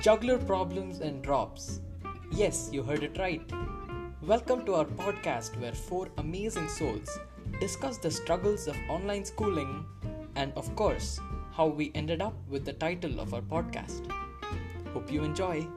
Juggler problems and drops. Yes, you heard it right. Welcome to our podcast where four amazing souls discuss the struggles of online schooling and, of course, how we ended up with the title of our podcast. Hope you enjoy.